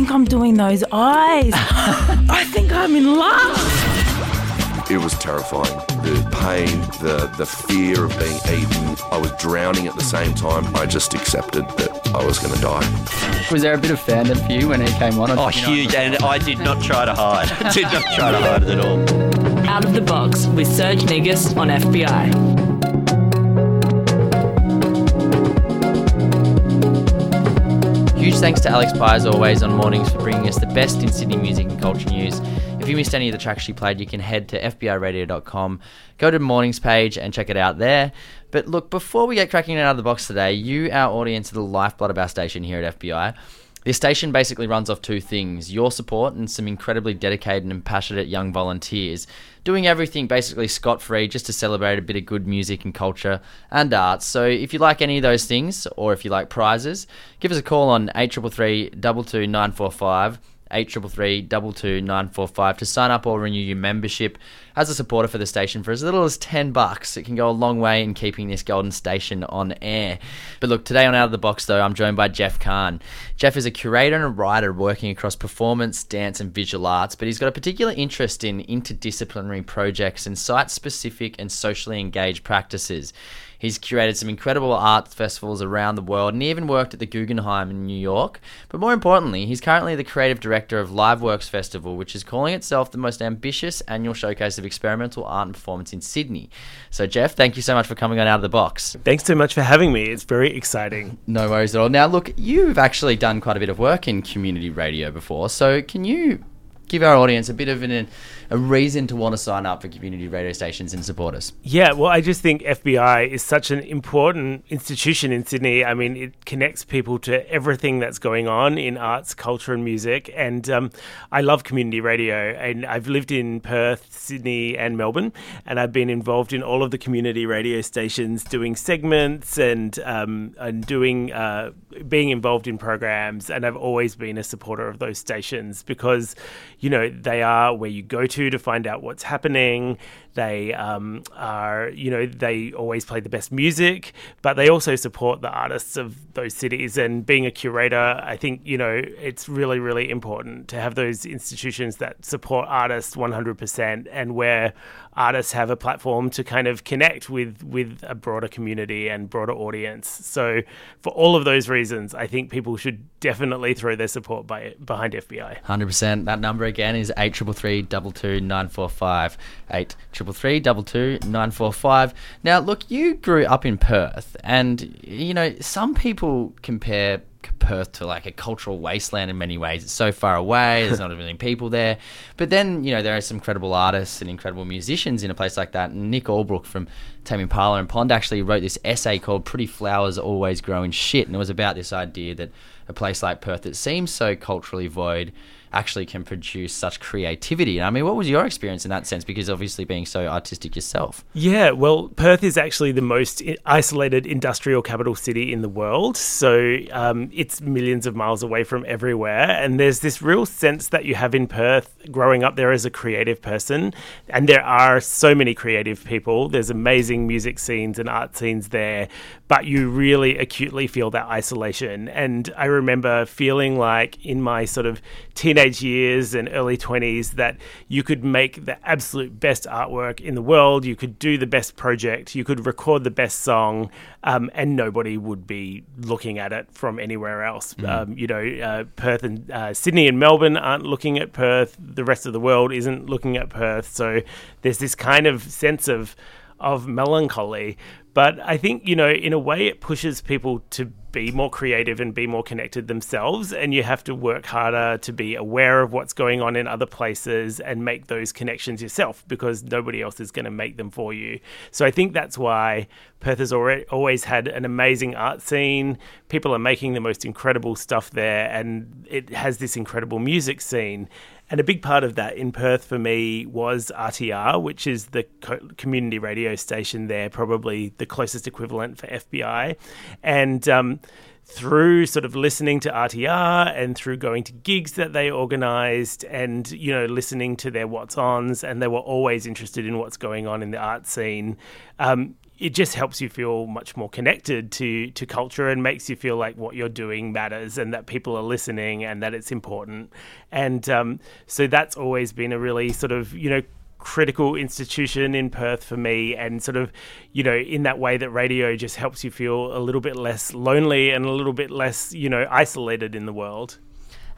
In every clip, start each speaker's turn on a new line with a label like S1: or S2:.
S1: think I'm doing those eyes. I think I'm in love.
S2: It was terrifying. The pain, the the fear of being eaten. I was drowning at the same time. I just accepted that I was going to die.
S3: Was there a bit of fandom for you when he came on?
S4: Oh, huge! And I did not try to hide. did not try to hide it at all.
S5: Out of the Box with Serge Negus on FBI.
S3: Thanks to Alex Pye as always on mornings for bringing us the best in Sydney music and culture news. If you missed any of the tracks she played, you can head to FBIRadio.com, go to mornings page and check it out there. But look, before we get cracking out of the box today, you, our audience, are the lifeblood of our station here at FBI. This station basically runs off two things your support and some incredibly dedicated and passionate young volunteers doing everything basically scot free just to celebrate a bit of good music and culture and arts. So if you like any of those things or if you like prizes, give us a call on 8333 22945 833 to sign up or renew your membership as a supporter for the station for as little as 10 bucks. It can go a long way in keeping this golden station on air. But look, today on Out of the Box though, I'm joined by Jeff Khan. Jeff is a curator and a writer working across performance, dance and visual arts, but he's got a particular interest in interdisciplinary projects and site-specific and socially engaged practices. He's curated some incredible art festivals around the world and he even worked at the Guggenheim in New York. But more importantly, he's currently the creative director of LiveWorks Festival, which is calling itself the most ambitious annual showcase of experimental art and performance in Sydney. So, Jeff, thank you so much for coming on Out of the Box.
S6: Thanks so much for having me. It's very exciting.
S3: No worries at all. Now, look, you've actually done quite a bit of work in community radio before. So, can you give our audience a bit of an a reason to want to sign up for community radio stations and support us.
S6: Yeah, well, I just think FBI is such an important institution in Sydney. I mean, it connects people to everything that's going on in arts, culture, and music. And um, I love community radio. And I've lived in Perth, Sydney, and Melbourne, and I've been involved in all of the community radio stations, doing segments and um, and doing uh, being involved in programs. And I've always been a supporter of those stations because, you know, they are where you go to to find out what's happening. They um, are, you know, they always play the best music, but they also support the artists of those cities. And being a curator, I think, you know, it's really, really important to have those institutions that support artists 100% and where artists have a platform to kind of connect with with a broader community and broader audience. So for all of those reasons, I think people should definitely throw their support by, behind FBI.
S3: 100%. That number again is 8333 945 833 945 Now, look, you grew up in Perth and you know, some people compare Perth to like a cultural wasteland in many ways. It's so far away. There's not a million people there. But then you know there are some incredible artists and incredible musicians in a place like that. Nick Allbrook from Tame Impala and Pond actually wrote this essay called "Pretty Flowers Always Grow in Shit," and it was about this idea that a place like Perth that seems so culturally void actually can produce such creativity. And I mean, what was your experience in that sense? Because obviously, being so artistic yourself.
S6: Yeah, well, Perth is actually the most isolated industrial capital city in the world. So um, it's millions of miles away from everywhere. And there's this real sense that you have in Perth growing up there as a creative person. And there are so many creative people. There's amazing music scenes and art scenes there. But you really acutely feel that isolation. And I remember feeling like in my sort of teenage years and early 20s that you could make the absolute best artwork in the world, you could do the best project, you could record the best song, um, and nobody would be looking at it from anywhere else. Mm. Um, you know, uh, Perth and uh, Sydney and Melbourne aren't looking at Perth, the rest of the world isn't looking at Perth. So there's this kind of sense of of melancholy. But I think, you know, in a way, it pushes people to be more creative and be more connected themselves. And you have to work harder to be aware of what's going on in other places and make those connections yourself because nobody else is going to make them for you. So I think that's why Perth has already, always had an amazing art scene. People are making the most incredible stuff there, and it has this incredible music scene. And a big part of that in Perth for me was RTR, which is the co- community radio station there, probably the closest equivalent for FBI. And um, through sort of listening to RTR and through going to gigs that they organized and, you know, listening to their what's ons, and they were always interested in what's going on in the art scene. Um, it just helps you feel much more connected to to culture and makes you feel like what you're doing matters and that people are listening and that it's important. And um, so that's always been a really sort of you know critical institution in Perth for me, and sort of, you know, in that way that radio just helps you feel a little bit less lonely and a little bit less, you know, isolated in the world.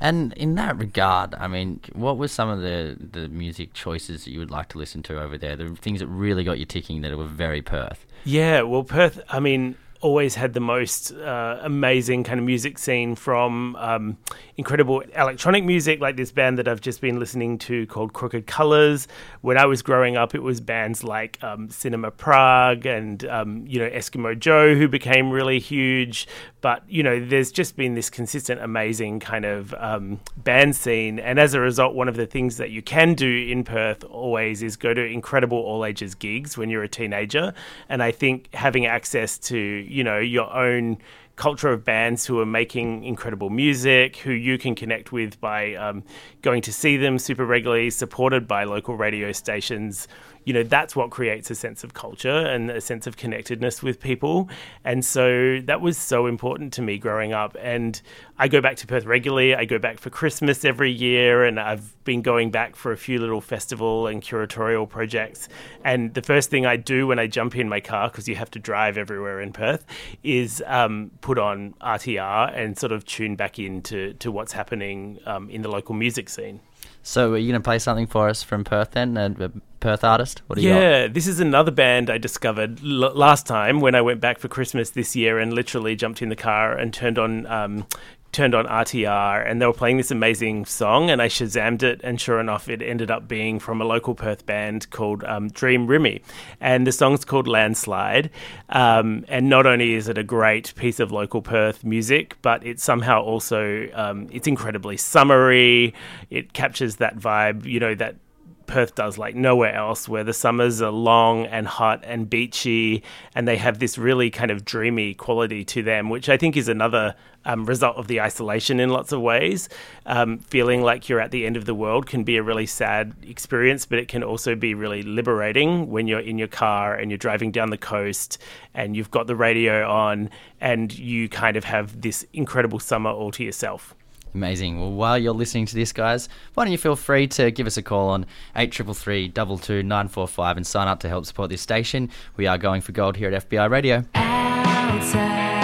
S3: And in that regard, I mean, what were some of the, the music choices that you would like to listen to over there? The things that really got you ticking that were very Perth?
S6: Yeah, well, Perth, I mean, always had the most uh, amazing kind of music scene from um, incredible electronic music, like this band that I've just been listening to called Crooked Colours. When I was growing up, it was bands like um, Cinema Prague and, um, you know, Eskimo Joe, who became really huge. But, you know, there's just been this consistent, amazing kind of um, band scene. And as a result, one of the things that you can do in Perth always is go to incredible all ages gigs when you're a teenager. And I think having access to, you know, your own culture of bands who are making incredible music, who you can connect with by um, going to see them super regularly, supported by local radio stations. You know, that's what creates a sense of culture and a sense of connectedness with people. And so that was so important to me growing up. And I go back to Perth regularly. I go back for Christmas every year, and I've been going back for a few little festival and curatorial projects. And the first thing I do when I jump in my car, because you have to drive everywhere in Perth, is um, put on RTR and sort of tune back into to what's happening um, in the local music scene.
S3: So, are you going to play something for us from Perth then? A, Perth artist? What do you
S6: yeah,
S3: got?
S6: this is another band I discovered l- last time when I went back for Christmas this year and literally jumped in the car and turned on um, turned on RTR and they were playing this amazing song and I shazammed it. And sure enough it ended up being from a local Perth band called um, Dream Rimy and the song's called Landslide. Um, and not only is it a great piece of local Perth music but it's somehow also um, it's incredibly summery. It captures that vibe you know that Perth does like nowhere else, where the summers are long and hot and beachy, and they have this really kind of dreamy quality to them, which I think is another um, result of the isolation in lots of ways. Um, feeling like you're at the end of the world can be a really sad experience, but it can also be really liberating when you're in your car and you're driving down the coast and you've got the radio on and you kind of have this incredible summer all to yourself.
S3: Amazing. Well, while you're listening to this, guys, why don't you feel free to give us a call on 8333 22945 and sign up to help support this station. We are going for gold here at FBI Radio.
S7: Outside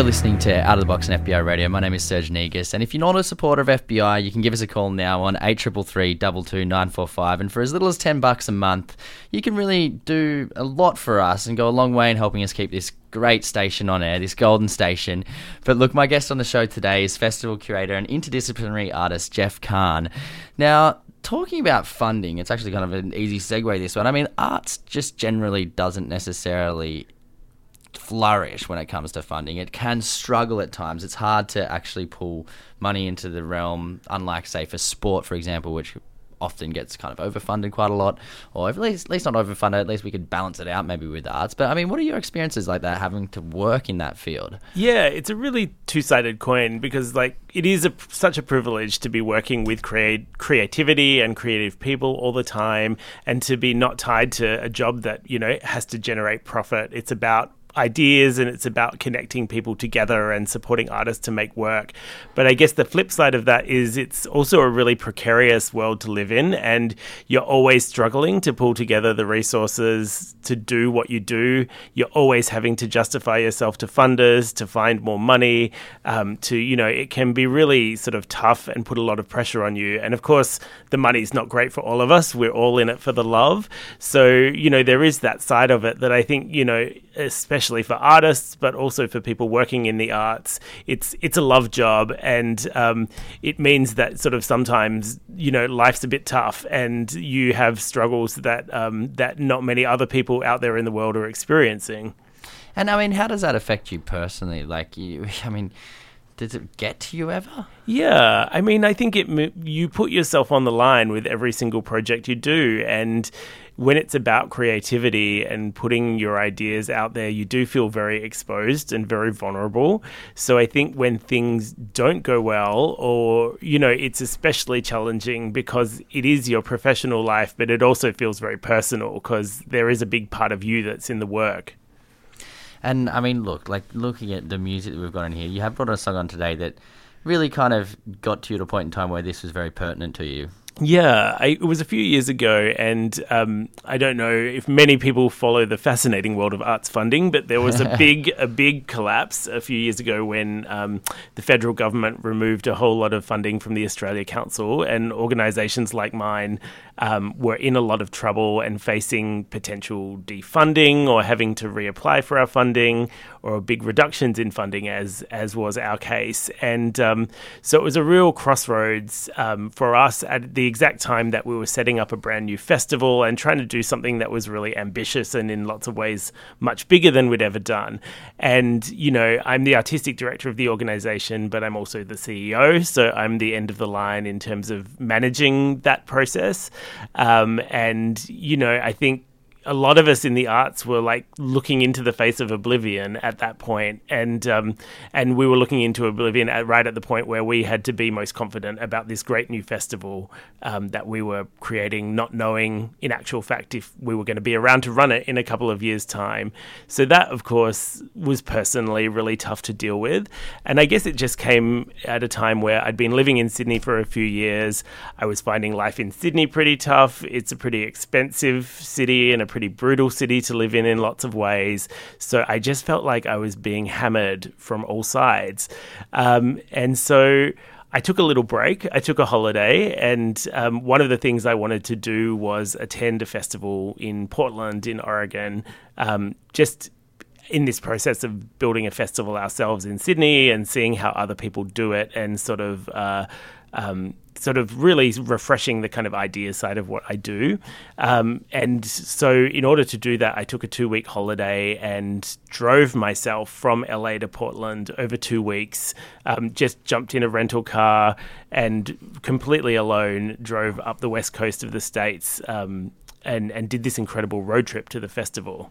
S3: You're listening to Out of the Box on FBI Radio. My name is Serge Negus, and if you're not a supporter of FBI, you can give us a call now on eight triple three double two nine four five. And for as little as ten bucks a month, you can really do a lot for us and go a long way in helping us keep this great station on air, this golden station. But look, my guest on the show today is festival curator and interdisciplinary artist Jeff Khan. Now, talking about funding, it's actually kind of an easy segue. This one, I mean, arts just generally doesn't necessarily flourish when it comes to funding. It can struggle at times. It's hard to actually pull money into the realm, unlike, say, for sport, for example, which often gets kind of overfunded quite a lot, or at least, at least not overfunded. At least we could balance it out maybe with arts. But I mean, what are your experiences like that having to work in that field?
S6: Yeah, it's a really two-sided coin because like it is a, such a privilege to be working with create creativity and creative people all the time and to be not tied to a job that, you know, has to generate profit. It's about ideas and it's about connecting people together and supporting artists to make work. But I guess the flip side of that is it's also a really precarious world to live in and you're always struggling to pull together the resources to do what you do. You're always having to justify yourself to funders, to find more money, um, to, you know, it can be really sort of tough and put a lot of pressure on you. And of course, the money's not great for all of us. We're all in it for the love. So, you know, there is that side of it that I think, you know, especially for artists, but also for people working in the arts. It's it's a love job, and um, it means that sort of sometimes you know life's a bit tough, and you have struggles that um, that not many other people out there in the world are experiencing.
S3: And I mean, how does that affect you personally? Like, you, I mean, does it get to you ever?
S6: Yeah, I mean, I think it you put yourself on the line with every single project you do, and when it's about creativity and putting your ideas out there, you do feel very exposed and very vulnerable. So I think when things don't go well, or you know, it's especially challenging because it is your professional life, but it also feels very personal because there is a big part of you that's in the work.
S3: And I mean, look, like looking at the music that we've got in here, you have brought a song on today that really kind of got to you at a point in time where this was very pertinent to you.
S6: Yeah, I, it was a few years ago, and um, I don't know if many people follow the fascinating world of arts funding, but there was a big, a big collapse a few years ago when um, the federal government removed a whole lot of funding from the Australia Council, and organisations like mine um, were in a lot of trouble and facing potential defunding or having to reapply for our funding or big reductions in funding, as as was our case. And um, so it was a real crossroads um, for us at the exact time that we were setting up a brand new festival and trying to do something that was really ambitious and in lots of ways much bigger than we'd ever done. And you know, I'm the artistic director of the organization, but I'm also the CEO, so I'm the end of the line in terms of managing that process. Um, and you know, I think a lot of us in the arts were like looking into the face of oblivion at that point, and um, and we were looking into oblivion at, right at the point where we had to be most confident about this great new festival um, that we were creating, not knowing in actual fact if we were going to be around to run it in a couple of years' time. So that, of course, was personally really tough to deal with, and I guess it just came at a time where I'd been living in Sydney for a few years. I was finding life in Sydney pretty tough. It's a pretty expensive city and a pretty brutal city to live in in lots of ways. So I just felt like I was being hammered from all sides. Um, and so I took a little break. I took a holiday, and um, one of the things I wanted to do was attend a festival in Portland, in Oregon, um, just in this process of building a festival ourselves in Sydney and seeing how other people do it, and sort of. Uh, um, sort of really refreshing the kind of idea side of what I do. Um, and so, in order to do that, I took a two week holiday and drove myself from LA to Portland over two weeks. Um, just jumped in a rental car and completely alone drove up the west coast of the States um, and, and did this incredible road trip to the festival.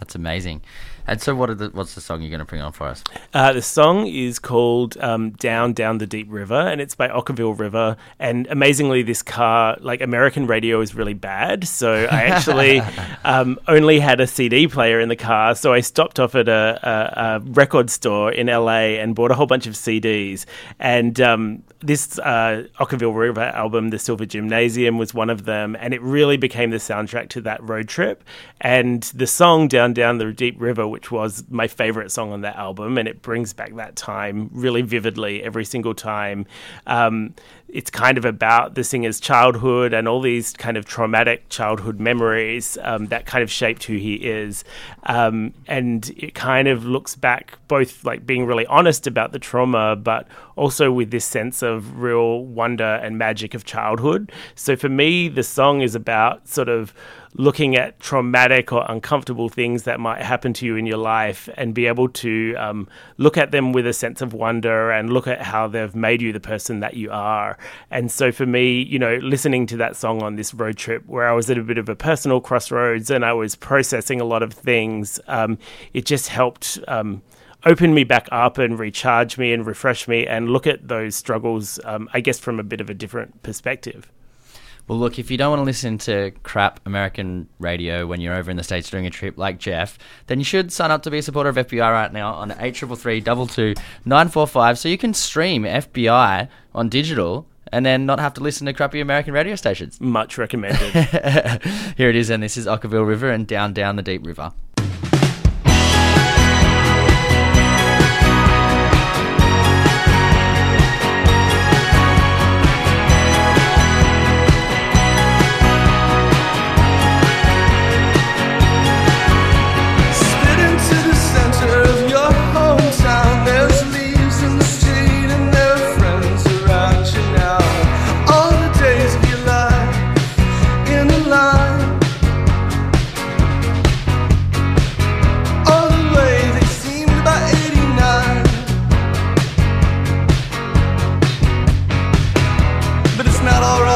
S3: That's amazing. And so, what are the, what's the song you're going to bring on for us?
S6: Uh, the song is called um, "Down Down the Deep River" and it's by Okkervil River. And amazingly, this car, like American radio, is really bad. So I actually um, only had a CD player in the car. So I stopped off at a, a, a record store in LA and bought a whole bunch of CDs. And um, this uh, Okkervil River album, "The Silver Gymnasium," was one of them, and it really became the soundtrack to that road trip. And the song "Down Down, Down the Deep River, which was my favorite song on that album, and it brings back that time really vividly every single time. Um, it's kind of about the singer's childhood and all these kind of traumatic childhood memories um, that kind of shaped who he is. Um, and it kind of looks back, both like being really honest about the trauma, but also with this sense of real wonder and magic of childhood. So for me, the song is about sort of looking at traumatic or uncomfortable things that might happen to you in your life and be able to um, look at them with a sense of wonder and look at how they've made you the person that you are. And so for me, you know, listening to that song on this road trip where I was at a bit of a personal crossroads and I was processing a lot of things, um, it just helped. Um, open me back up and recharge me and refresh me and look at those struggles, um, I guess, from a bit of a different perspective.
S3: Well, look, if you don't want to listen to crap American radio when you're over in the States doing a trip like Jeff, then you should sign up to be a supporter of FBI right now on 8333 945 so you can stream FBI on digital and then not have to listen to crappy American radio stations.
S6: Much recommended.
S3: Here it is, and this is Okkervil River and Down Down the Deep River.
S8: It's not alright.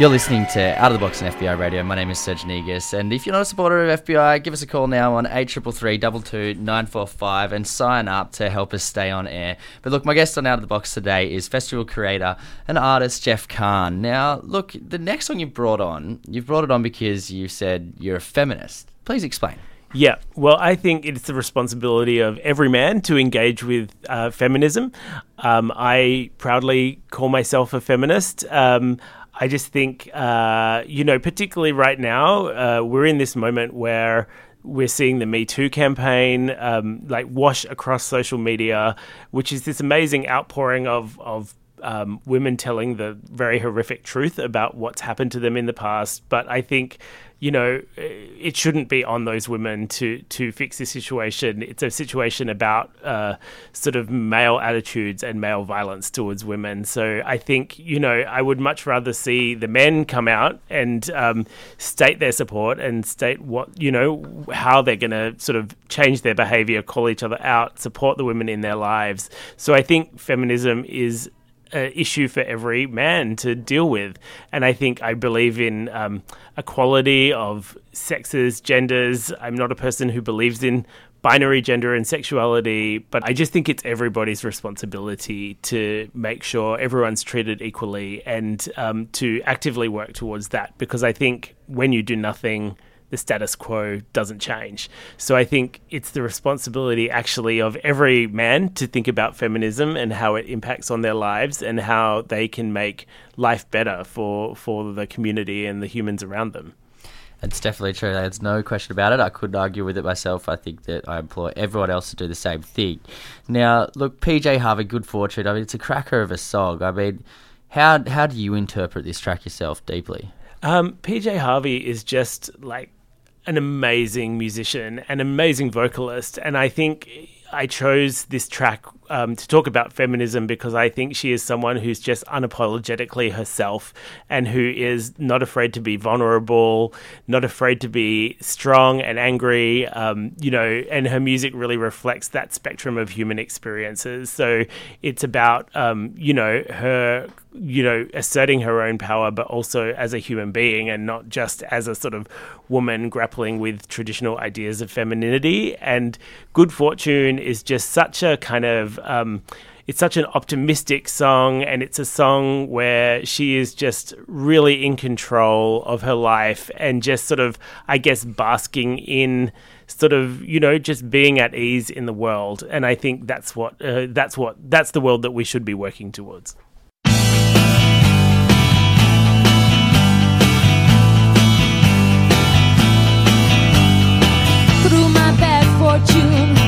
S3: You're listening to Out of the Box on FBI Radio. My name is Serge Negus, and if you're not a supporter of FBI, give us a call now on 8333 and sign up to help us stay on air. But look, my guest on Out of the Box today is festival creator and artist Jeff Khan. Now, look, the next song you've brought on, you've brought it on because you said you're a feminist. Please explain.
S6: Yeah, well, I think it's the responsibility of every man to engage with uh, feminism. Um, I proudly call myself a feminist. Um, I just think, uh, you know, particularly right now, uh, we're in this moment where we're seeing the Me Too campaign um, like wash across social media, which is this amazing outpouring of of um, women telling the very horrific truth about what's happened to them in the past. But I think, you know, it shouldn't be on those women to to fix this situation. It's a situation about uh, sort of male attitudes and male violence towards women. So I think, you know, I would much rather see the men come out and um, state their support and state what you know how they're going to sort of change their behavior, call each other out, support the women in their lives. So I think feminism is issue for every man to deal with. And I think I believe in um, equality of sexes, genders. I'm not a person who believes in binary gender and sexuality, but I just think it's everybody's responsibility to make sure everyone's treated equally and um, to actively work towards that. Because I think when you do nothing, the status quo doesn't change. So I think it's the responsibility actually of every man to think about feminism and how it impacts on their lives and how they can make life better for for the community and the humans around them.
S3: It's definitely true. There's no question about it. I couldn't argue with it myself. I think that I implore everyone else to do the same thing. Now, look, PJ Harvey, Good Fortune. I mean, it's a cracker of a song. I mean, how how do you interpret this track yourself deeply?
S6: Um, PJ Harvey is just like an amazing musician, an amazing vocalist, and I think I chose this track um, to talk about feminism because I think she is someone who's just unapologetically herself and who is not afraid to be vulnerable, not afraid to be strong and angry. Um, you know, and her music really reflects that spectrum of human experiences. So it's about um, you know her you know asserting her own power, but also as a human being and not just as a sort of woman grappling with traditional ideas of femininity. And Good Fortune is just such a kind of um, it's such an optimistic song, and it's a song where she is just really in control of her life and just sort of, I guess, basking in sort of you know just being at ease in the world. And i think that's what uh, that's what that's the world that we should be working towards.
S7: Through my bad fortune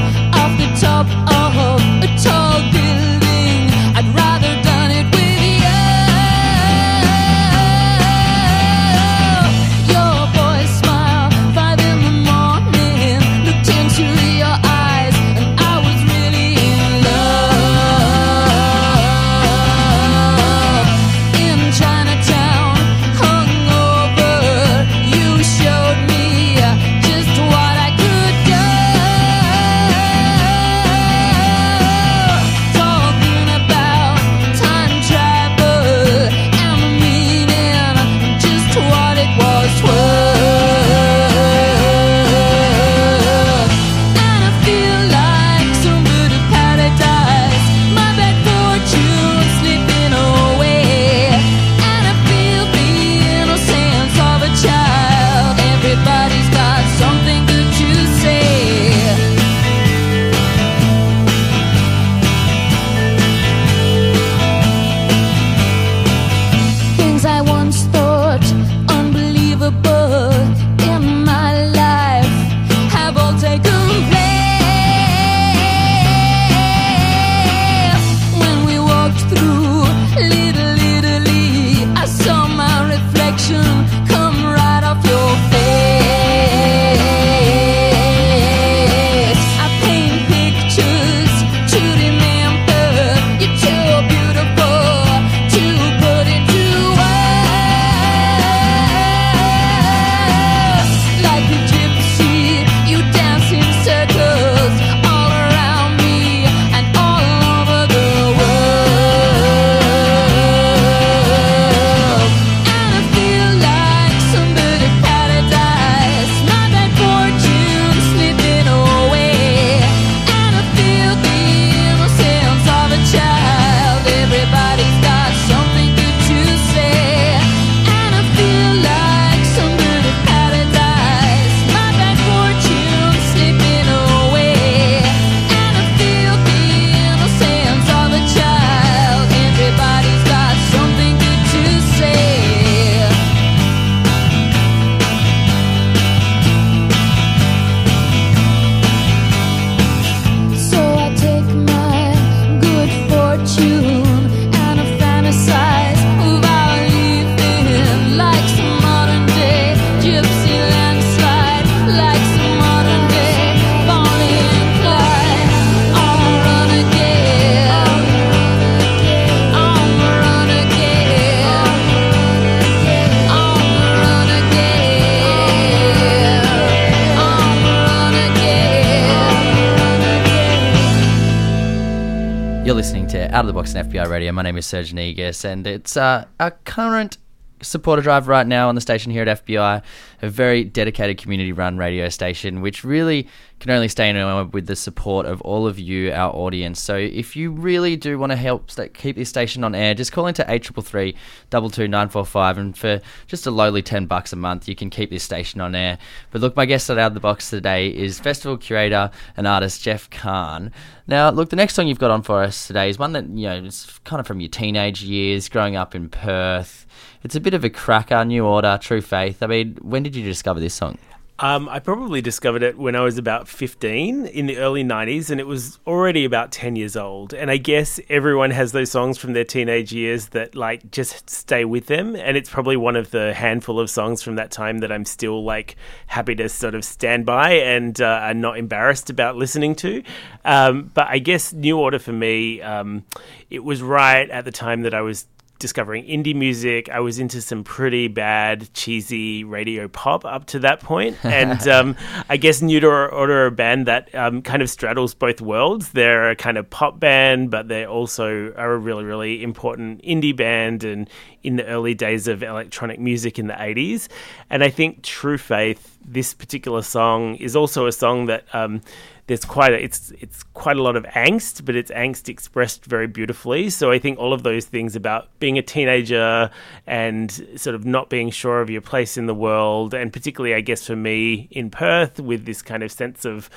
S3: Radio. My name is Serge Negus, and it's uh, our current supporter drive right now on the station here at FBI, a very dedicated community run radio station, which really can only stay in with the support of all of you, our audience. So if you really do want to help sta- keep this station on air, just call into 8333 22945 and for just a lowly 10 bucks a month, you can keep this station on air. But look, my guest Out of the Box today is festival curator and artist Jeff Khan. Now, look, the next song you've got on for us today is one that, you know, it's kind of from your teenage years, growing up in Perth. It's a bit of a cracker, New Order, True Faith. I mean, when did you discover this song?
S6: Um, I probably discovered it when I was about 15 in the early 90s, and it was already about 10 years old. And I guess everyone has those songs from their teenage years that like just stay with them. And it's probably one of the handful of songs from that time that I'm still like happy to sort of stand by and uh, are not embarrassed about listening to. Um, but I guess New Order for me, um, it was right at the time that I was discovering indie music. I was into some pretty bad, cheesy radio pop up to that point. And um, I guess New Order are a band that um, kind of straddles both worlds. They're a kind of pop band, but they also are a really, really important indie band and in the early days of electronic music in the 80s. And I think True Faith, this particular song, is also a song that. Um, there's quite a, it's it's quite a lot of angst, but it's angst expressed very beautifully. So I think all of those things about being a teenager and sort of not being sure of your place in the world, and particularly I guess for me in Perth with this kind of sense of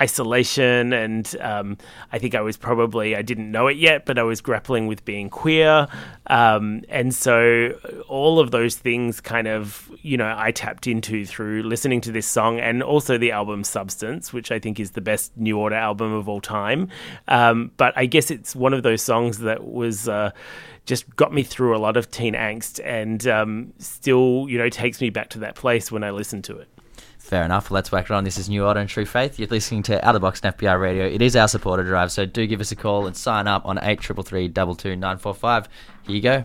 S6: isolation and um, I think I was probably I didn't know it yet, but I was grappling with being queer, um, and so all of those things kind of you know I tapped into through listening to this song and also the album Substance, which I think is the best New Order album of all time. Um, but I guess it's one of those songs that was. Uh, just got me through a lot of teen angst and um, still, you know, takes me back to that place when I listen to it.
S3: Fair enough. Let's whack it on. This is New Order and True Faith. You're listening to Out of the Box and FBI Radio. It is our supporter drive, so do give us a call and sign up on eight triple three double two nine four five. Here you go.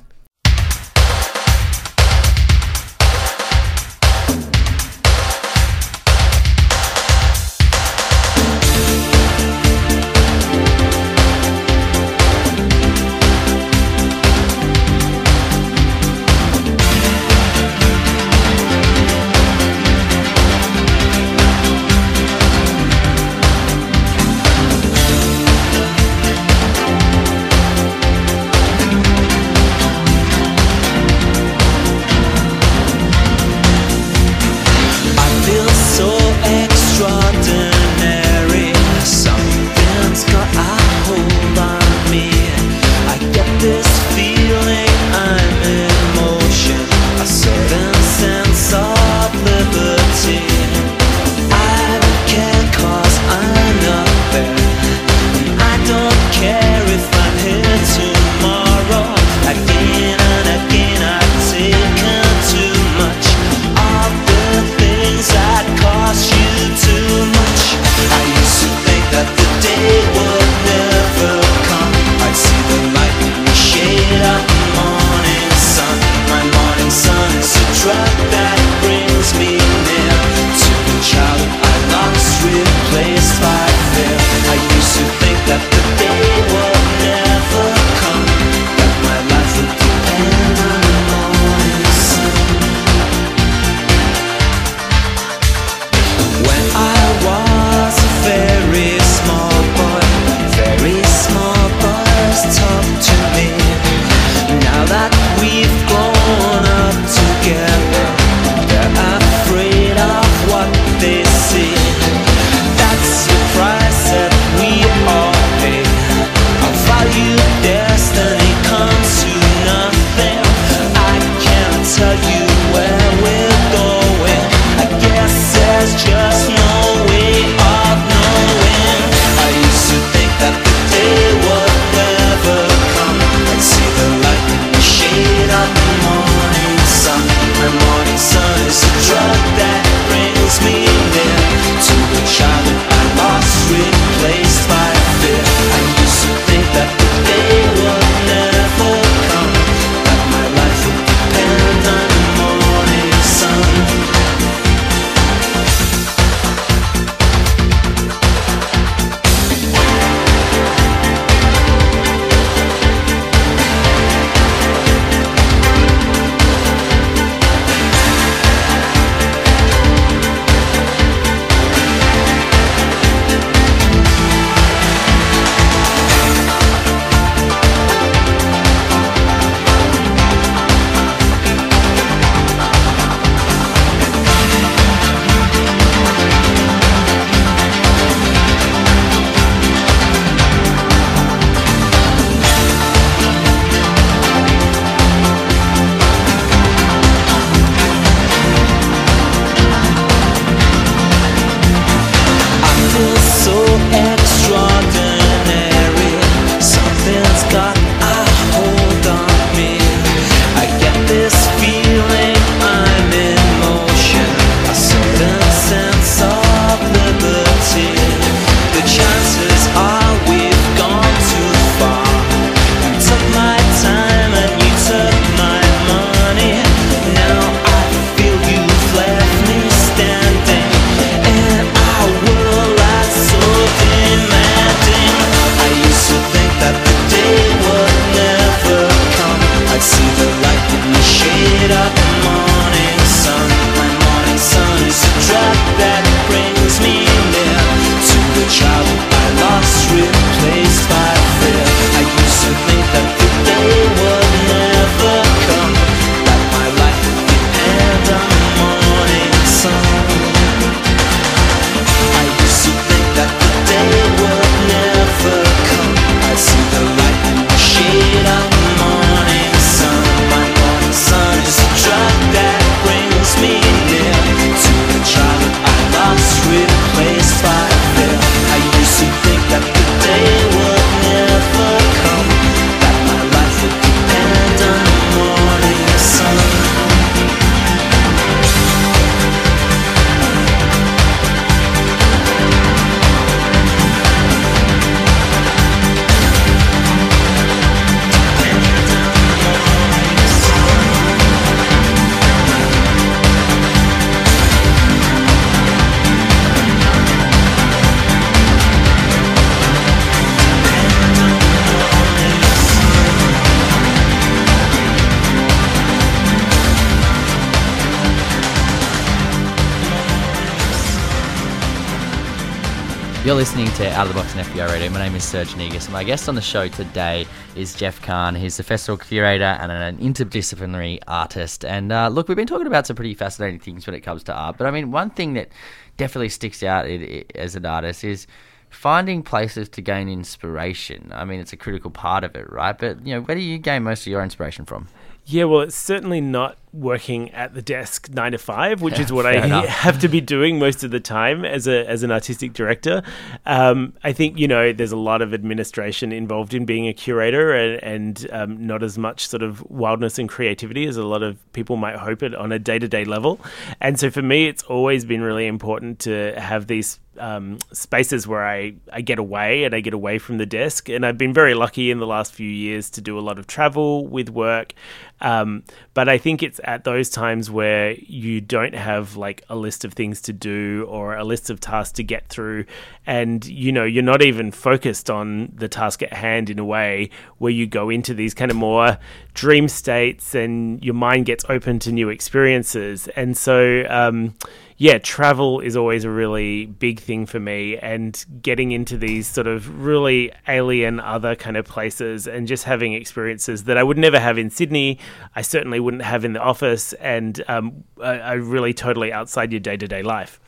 S3: You're listening to Out of the Box on FBI Radio. My name is Serge Negus. My guest on the show today is Jeff Khan. He's the festival curator and an interdisciplinary artist. And uh, look, we've been talking about some pretty fascinating things when it comes to art. But I mean, one thing that definitely sticks out as an artist is finding places to gain inspiration. I mean, it's a critical part of it, right? But you know, where do you gain most of your inspiration from?
S6: Yeah, well, it's certainly not working at the desk nine to five, which is what I
S3: enough.
S6: have to be doing most of the time as a as an artistic director. Um, I think you know there's a lot of administration involved in being a curator, and, and um, not as much sort of wildness and creativity as a lot of people might hope it on a day to day level. And so for me, it's always been really important to have these um, spaces where I, I get away and I get away from the desk. And I've been very lucky in the last few years to do a lot of travel with work. Um, but I think it's at those times where you don't have like a list of things to do or a list of tasks to get through. And, you know, you're not even focused on the task at hand in a way where you go into these kind of more dream states and your mind gets open to new experiences. And so, um, yeah, travel is always a really big thing for me, and getting into these sort of really alien, other kind of places, and just having experiences that I would never have in Sydney. I certainly wouldn't have in the office, and um, are are really totally outside your day to day life.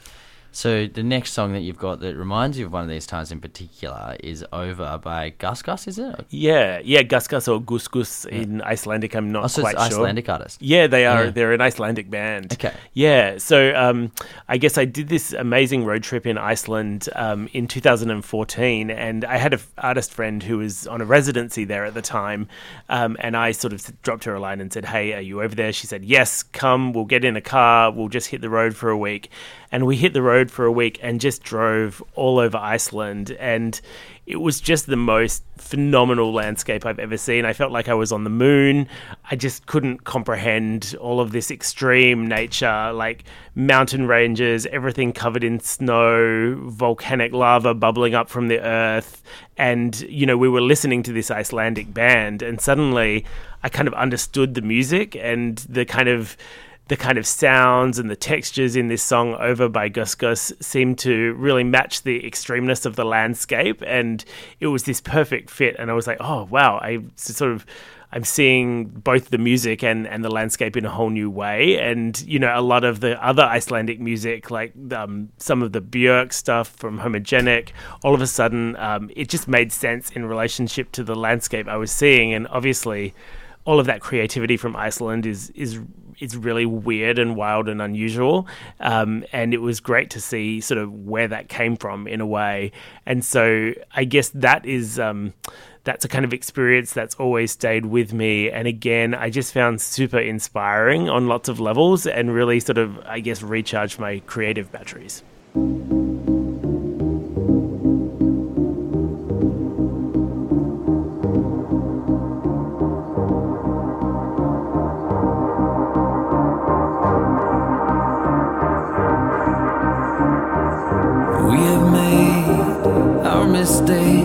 S3: So the next song that you've got that reminds you of one of these times in particular is "Over" by Gus Gus, is it?
S6: Yeah, yeah, Gus Gus or Gus Gus in Icelandic. I'm not
S3: Oh, so
S6: quite
S3: it's
S6: sure.
S3: Icelandic artist.
S6: Yeah, they are.
S3: Yeah.
S6: They're an Icelandic band.
S3: Okay.
S6: Yeah. So um, I guess I did this amazing road trip in Iceland um, in 2014, and I had an artist friend who was on a residency there at the time, um, and I sort of dropped her a line and said, "Hey, are you over there?" She said, "Yes, come. We'll get in a car. We'll just hit the road for a week." And we hit the road for a week and just drove all over Iceland and it was just the most phenomenal landscape I've ever seen. I felt like I was on the moon. I just couldn't comprehend all of this extreme nature, like mountain ranges, everything covered in snow, volcanic lava bubbling up from the earth. And, you know, we were listening to this Icelandic band, and suddenly I kind of understood the music and the kind of the kind of sounds and the textures in this song over by Gus Gus seemed to really match the extremeness of the landscape and it was this perfect fit and I was like oh wow I sort of I'm seeing both the music and, and the landscape in a whole new way. And, you know, a lot of the other Icelandic music, like um, some of the Björk stuff from Homogenic, all of a sudden um, it just made sense in relationship to the landscape I was seeing. And obviously, all of that creativity from Iceland is is is really weird and wild and unusual. Um, and it was great to see sort of where that came from in a way. And so I guess that is. Um, that's a kind of experience that's always stayed with me. And again, I just found super inspiring on lots of levels and really sort of, I guess, recharged my creative batteries.
S8: Our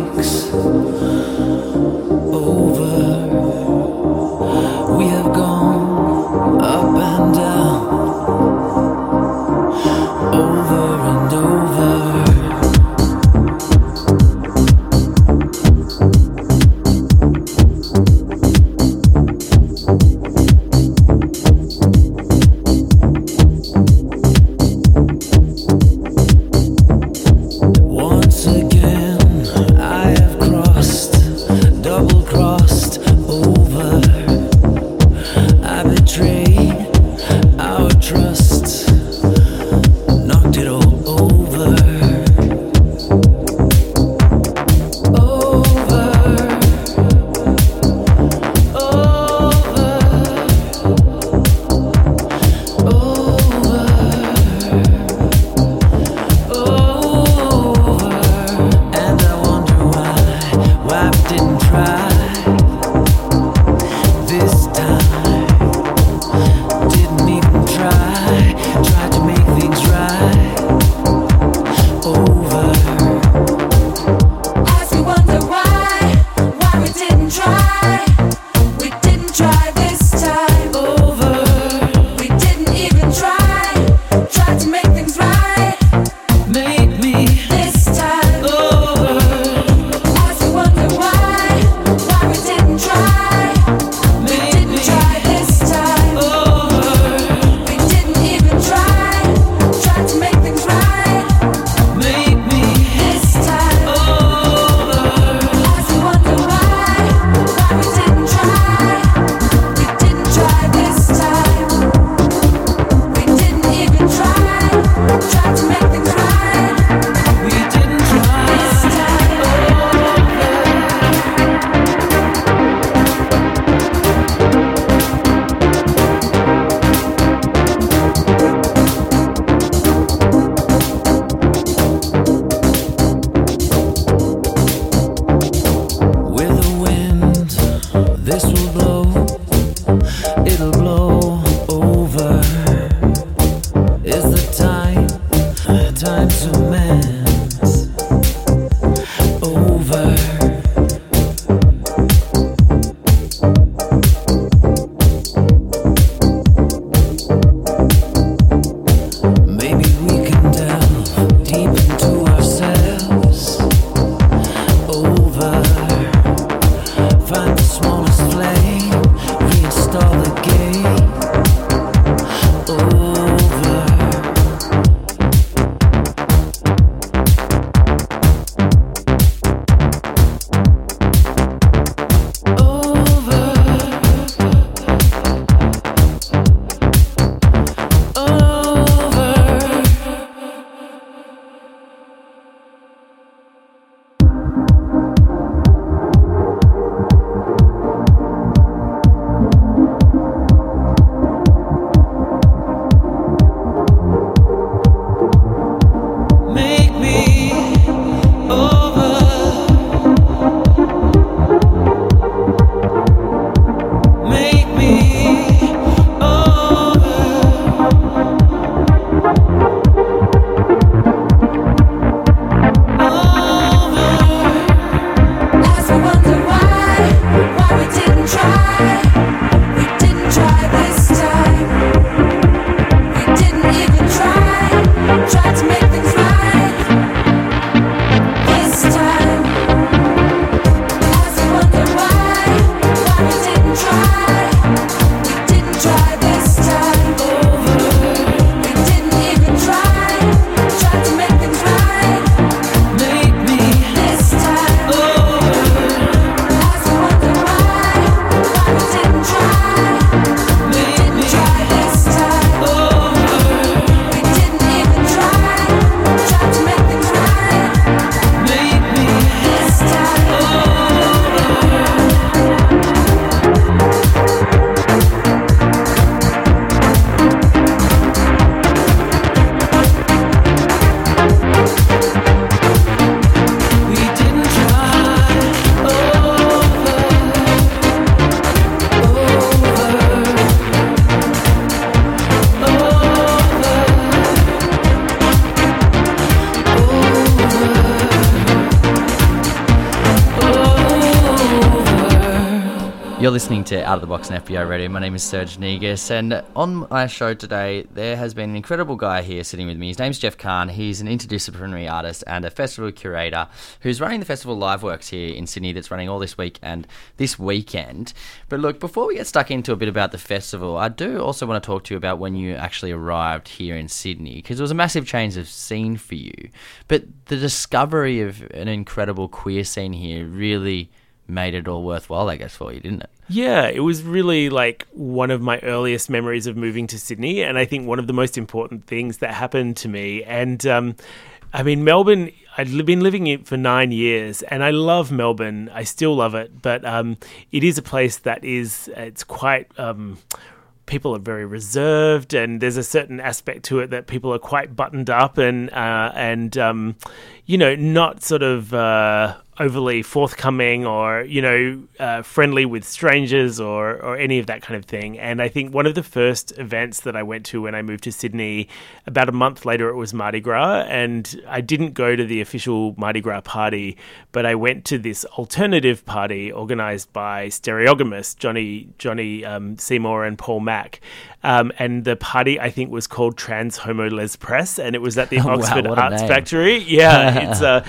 S3: You're listening to Out of the Box on FBI Radio. My name is Serge Negus, and on my show today, there has been an incredible guy here sitting with me. His name's Jeff Khan. He's an interdisciplinary artist and a festival curator who's running the festival Liveworks here in Sydney that's running all this week and this weekend. But look, before we get stuck into a bit about the festival, I do also want to talk to you about when you actually arrived here in Sydney, because it was a massive change of scene for you. But the discovery of an incredible queer scene here really made it all worthwhile, I guess, for you, didn't it?
S6: Yeah, it was really like one of my earliest memories of moving to Sydney, and I think one of the most important things that happened to me. And um, I mean, Melbourne. I'd li- been living it for nine years, and I love Melbourne. I still love it, but um, it is a place that is it's quite. Um, people are very reserved, and there's a certain aspect to it that people are quite buttoned up and uh, and um, you know not sort of uh, overly forthcoming or you know uh, friendly with strangers or or any of that kind of thing. And I think one of the first events that I went to when I moved to Sydney, about a month later, it was Mardi Gras, and I didn't go to the official Mardi Gras party, but I went to this alternative party organized by Stereogamous, Johnny Johnny um, Seymour and Paul Mac. Um, and the party I think was called Trans Homo Les Press, and it was at the
S3: Wow,
S6: Oxford
S3: a
S6: Arts
S3: name.
S6: Factory. Yeah, it's a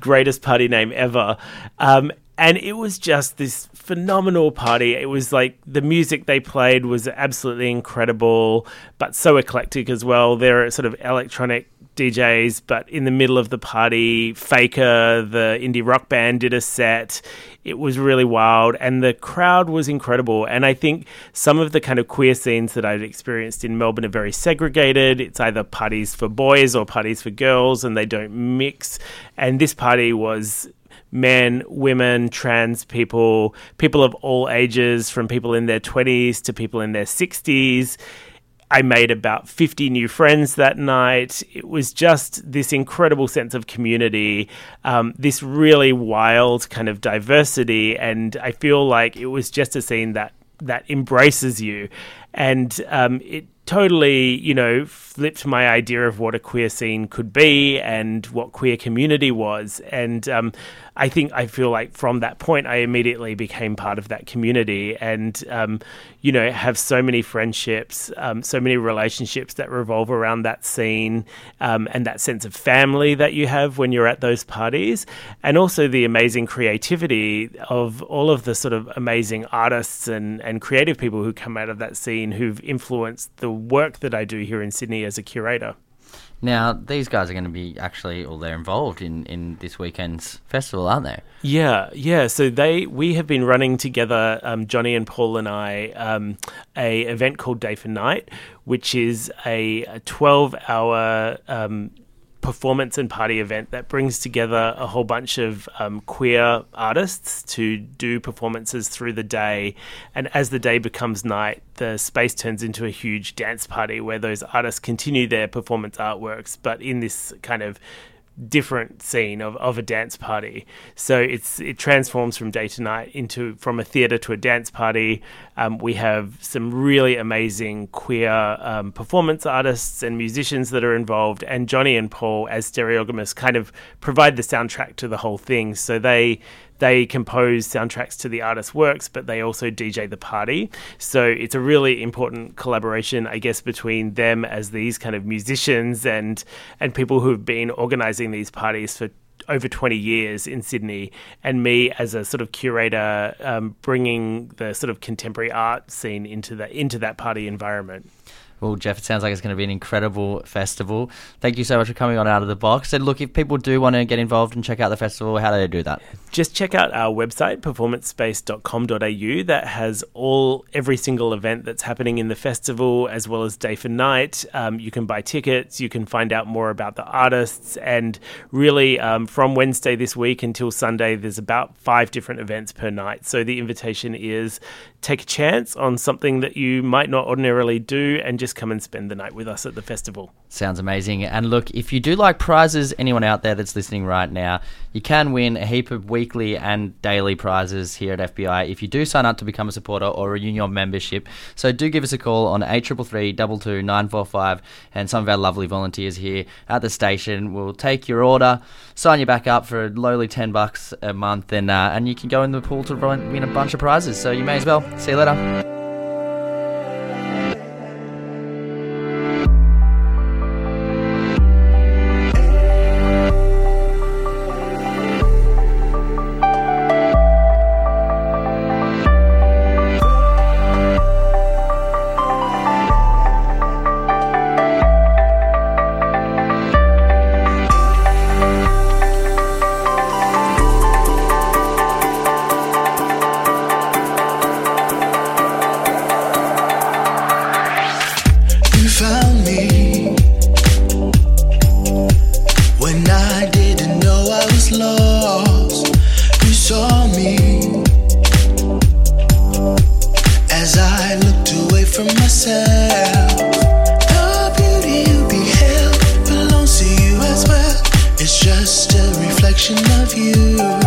S6: greatest party name ever. Um, and it was just this phenomenal party. It was like the music they played was absolutely incredible, but so eclectic as well. They're sort of electronic DJs, but in the middle of the party, Faker, the indie rock band, did a set. It was really wild, and the crowd was incredible. And I think some of the kind of queer scenes that I've experienced in Melbourne are very segregated. It's either parties for boys or parties for girls, and they don't mix. And this party was men, women, trans people, people of all ages, from people in their 20s to people in their 60s. I made about 50 new friends that night. It was just this incredible sense of community, um, this really wild kind of diversity. And I feel like it was just a scene that, that embraces you. And um, it totally, you know, flipped my idea of what a queer scene could be and what queer community was. And um, I think I feel like from that point, I immediately became part of that community and, um, you know, have so many friendships, um, so many relationships that revolve around that scene um, and that sense of family that you have when you're at those parties. And also the amazing creativity of all of the sort of amazing artists and, and creative people who come out of that scene who've influenced the work that I do here in Sydney as a curator.
S3: Now, these guys are going to be actually, or they're involved in, in this weekend's festival, aren't they?
S6: Yeah, yeah. So they we have been running together, um, Johnny and Paul and I, um, a event called Day for Night, which is a, a twelve hour. Um, performance and party event that brings together a whole bunch of um, queer artists to do performances through the day. And as the day becomes night, the space turns into a huge dance party where those artists continue their performance artworks, but in this kind of different scene of, of a dance party. So it's it transforms from day to night into from a theatre to a dance party. Um, we have some really amazing queer um, performance artists and musicians that are involved, and Johnny and Paul as Stereogamous kind of provide the soundtrack to the whole thing. So they they compose soundtracks to the artist's works, but they also DJ the party. So it's a really important collaboration, I guess, between them as these kind of musicians and and people who've been organizing these parties for over 20 years in Sydney, and me as a sort of curator, um, bringing the sort of contemporary art scene into that into that party environment.
S3: Well, Jeff, it sounds like it's going to be an incredible festival. Thank you so much for coming on Out of the Box. And look, if people do want to get involved and check out the festival, how do they do that?
S6: just check out our website performancespace.com.au that has all every single event that's happening in the festival as well as day for night um, you can buy tickets you can find out more about the artists and really um, from wednesday this week until sunday there's about five different events per night so the invitation is take a chance on something that you might not ordinarily do and just come and spend the night with us at the festival
S3: Sounds amazing. And look, if you do like prizes, anyone out there that's listening right now, you can win a heap of weekly and daily prizes here at FBI if you do sign up to become a supporter or renew your membership. So do give us a call on 8333 22 945 and some of our lovely volunteers here at the station will take your order, sign you back up for a lowly 10 bucks a month and uh, and you can go in the pool to win a bunch of prizes. So you may as well. See you later.
S8: From myself. The beauty you belongs to you as well. It's just a reflection of you.